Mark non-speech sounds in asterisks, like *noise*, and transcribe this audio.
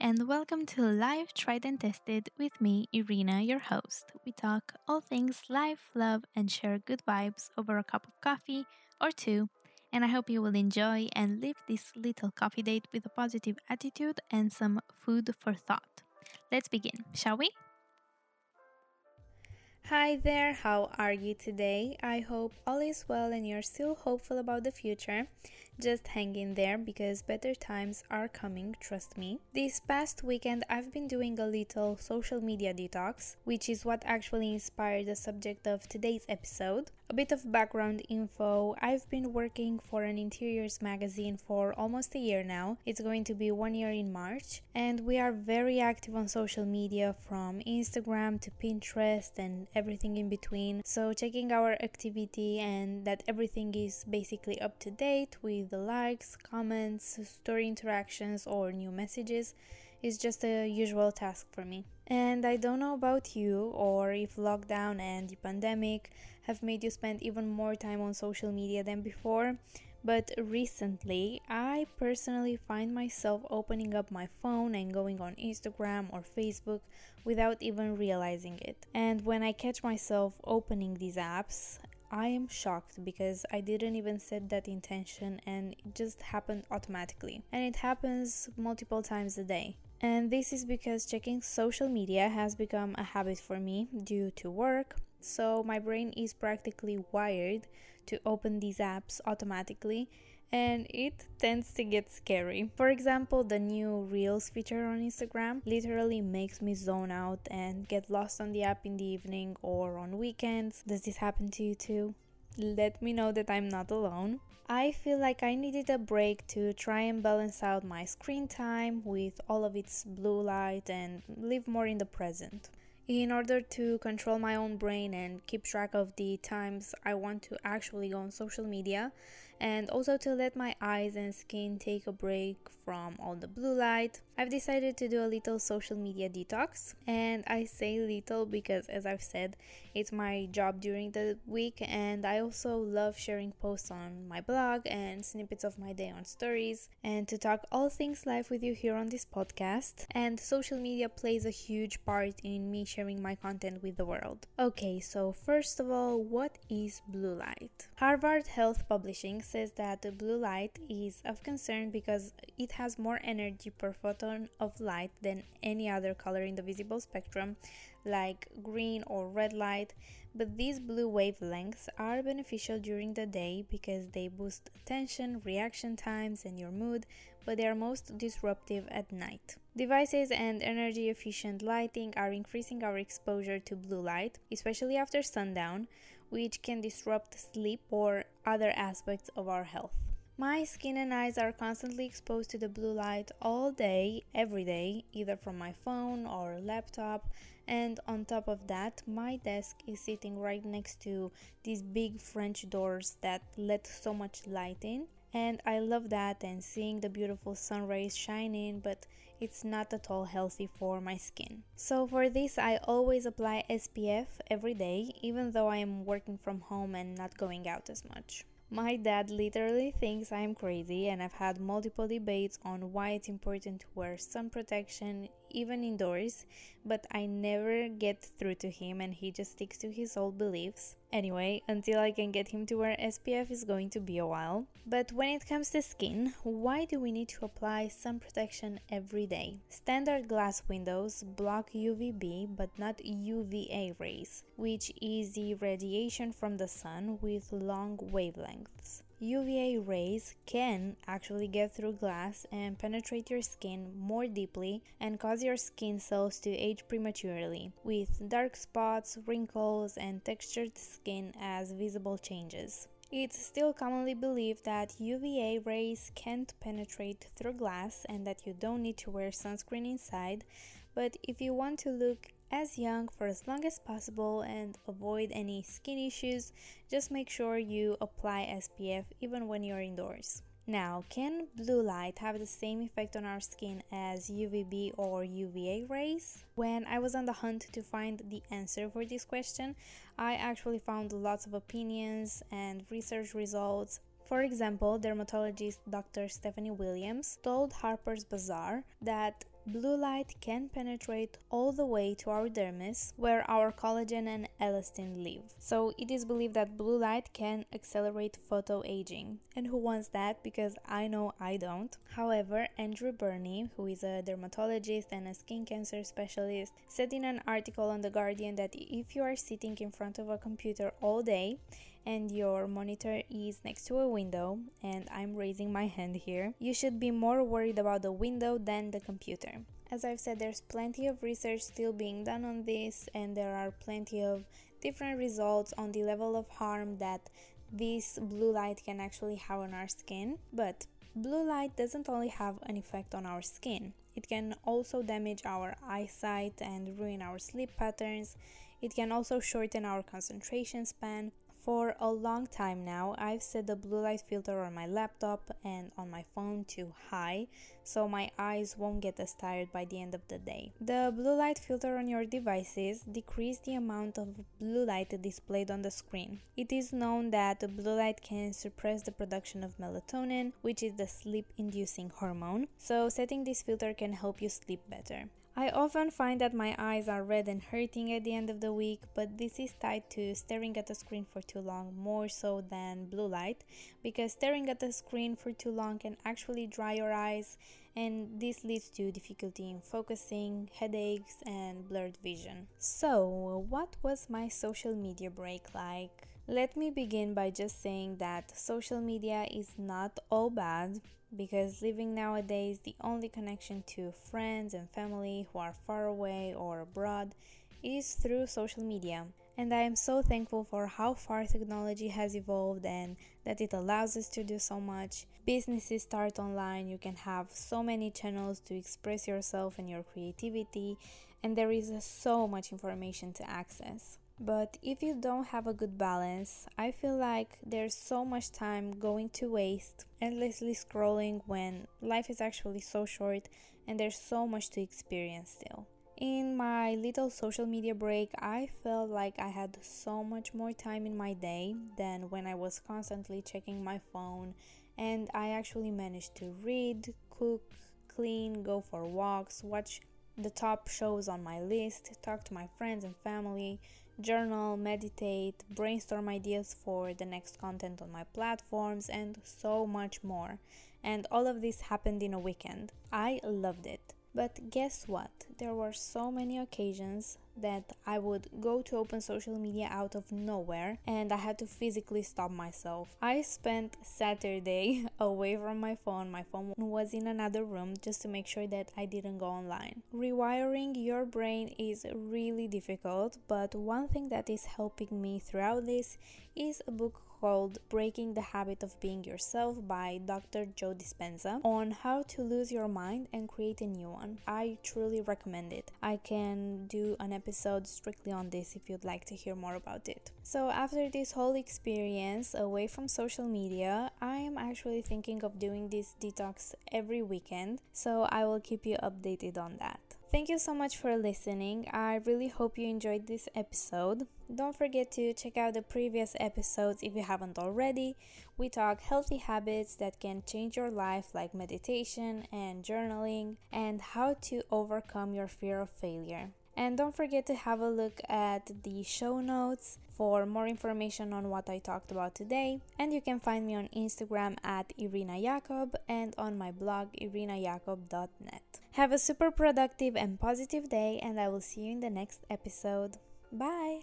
and welcome to Live Tried and Tested with me, Irina, your host. We talk all things life, love, and share good vibes over a cup of coffee or two. And I hope you will enjoy and live this little coffee date with a positive attitude and some food for thought. Let's begin, shall we? Hi there, how are you today? I hope all is well and you're still hopeful about the future. Just hang in there because better times are coming, trust me. This past weekend, I've been doing a little social media detox, which is what actually inspired the subject of today's episode. A bit of background info I've been working for an interiors magazine for almost a year now. It's going to be one year in March, and we are very active on social media from Instagram to Pinterest and everything in between. So, checking our activity and that everything is basically up to date with the likes, comments, story interactions, or new messages is just a usual task for me. And I don't know about you, or if lockdown and the pandemic have made you spend even more time on social media than before, but recently I personally find myself opening up my phone and going on Instagram or Facebook without even realizing it. And when I catch myself opening these apps, I am shocked because I didn't even set that intention and it just happened automatically. And it happens multiple times a day. And this is because checking social media has become a habit for me due to work. So my brain is practically wired to open these apps automatically and it tends to get scary. For example, the new Reels feature on Instagram literally makes me zone out and get lost on the app in the evening or on weekends. Does this happen to you too? let me know that I'm not alone. I feel like I needed a break to try and balance out my screen time with all of its blue light and live more in the present in order to control my own brain and keep track of the times I want to actually go on social media, and also to let my eyes and skin take a break from all the blue light, I've decided to do a little social media detox. And I say little because, as I've said, it's my job during the week, and I also love sharing posts on my blog and snippets of my day on stories, and to talk all things life with you here on this podcast. And social media plays a huge part in me sharing my content with the world. Okay, so first of all, what is blue light? Harvard Health Publishing says that the blue light is of concern because it has more energy per photon of light than any other color in the visible spectrum, like green or red light, but these blue wavelengths are beneficial during the day because they boost attention, reaction times, and your mood, but they are most disruptive at night. Devices and energy efficient lighting are increasing our exposure to blue light, especially after sundown, which can disrupt sleep or other aspects of our health. My skin and eyes are constantly exposed to the blue light all day, every day, either from my phone or laptop. And on top of that, my desk is sitting right next to these big French doors that let so much light in and I love that and seeing the beautiful sun rays shining, but it's not at all healthy for my skin. So for this, I always apply SPF every day, even though I am working from home and not going out as much. My dad literally thinks I'm crazy, and I've had multiple debates on why it's important to wear sun protection even indoors, but I never get through to him and he just sticks to his old beliefs. Anyway, until I can get him to wear SPF is going to be a while. But when it comes to skin, why do we need to apply sun protection every day? Standard glass windows block UVB but not UVA rays, which is the radiation from the sun with long wavelengths. UVA rays can actually get through glass and penetrate your skin more deeply and cause your skin cells to age prematurely, with dark spots, wrinkles, and textured skin as visible changes. It's still commonly believed that UVA rays can't penetrate through glass and that you don't need to wear sunscreen inside, but if you want to look as young for as long as possible and avoid any skin issues, just make sure you apply SPF even when you're indoors. Now, can blue light have the same effect on our skin as UVB or UVA rays? When I was on the hunt to find the answer for this question, I actually found lots of opinions and research results for example, dermatologist Dr. Stephanie Williams told Harper's Bazaar that blue light can penetrate all the way to our dermis where our collagen and elastin live. So it is believed that blue light can accelerate photo aging. And who wants that? Because I know I don't. However, Andrew Birnie, who is a dermatologist and a skin cancer specialist, said in an article on The Guardian that if you are sitting in front of a computer all day, and your monitor is next to a window, and I'm raising my hand here, you should be more worried about the window than the computer. As I've said, there's plenty of research still being done on this, and there are plenty of different results on the level of harm that this blue light can actually have on our skin. But blue light doesn't only have an effect on our skin, it can also damage our eyesight and ruin our sleep patterns. It can also shorten our concentration span, for a long time now, I've set the blue light filter on my laptop and on my phone to high so my eyes won't get as tired by the end of the day. The blue light filter on your devices decrease the amount of blue light displayed on the screen. It is known that blue light can suppress the production of melatonin, which is the sleep inducing hormone, so setting this filter can help you sleep better. I often find that my eyes are red and hurting at the end of the week, but this is tied to staring at the screen for too long more so than blue light, because staring at the screen for too long can actually dry your eyes, and this leads to difficulty in focusing, headaches, and blurred vision. So, what was my social media break like? Let me begin by just saying that social media is not all bad because living nowadays, the only connection to friends and family who are far away or abroad is through social media. And I am so thankful for how far technology has evolved and that it allows us to do so much. Businesses start online, you can have so many channels to express yourself and your creativity, and there is so much information to access. But if you don't have a good balance, I feel like there's so much time going to waste endlessly scrolling when life is actually so short and there's so much to experience still. In my little social media break, I felt like I had so much more time in my day than when I was constantly checking my phone, and I actually managed to read, cook, clean, go for walks, watch the top shows on my list, talk to my friends and family, journal, meditate, brainstorm ideas for the next content on my platforms, and so much more. And all of this happened in a weekend. I loved it. But guess what? There were so many occasions that I would go to open social media out of nowhere and I had to physically stop myself. I spent Saturday *laughs* away from my phone. My phone was in another room just to make sure that I didn't go online. Rewiring your brain is really difficult, but one thing that is helping me throughout this is a book called Breaking the Habit of Being Yourself by Dr. Joe Dispenza on how to lose your mind and create a new one. I truly recommend it. I can do an episode strictly on this if you'd like to hear more about it. So, after this whole experience away from social media, I am actually thinking of doing this detox every weekend, so I will keep you updated on that. Thank you so much for listening. I really hope you enjoyed this episode. Don't forget to check out the previous episodes if you haven't already. We talk healthy habits that can change your life, like meditation and journaling, and how to overcome your fear of failure. And don't forget to have a look at the show notes for more information on what I talked about today. And you can find me on Instagram at Irina Jacob and on my blog irinajacob.net. Have a super productive and positive day, and I will see you in the next episode. Bye!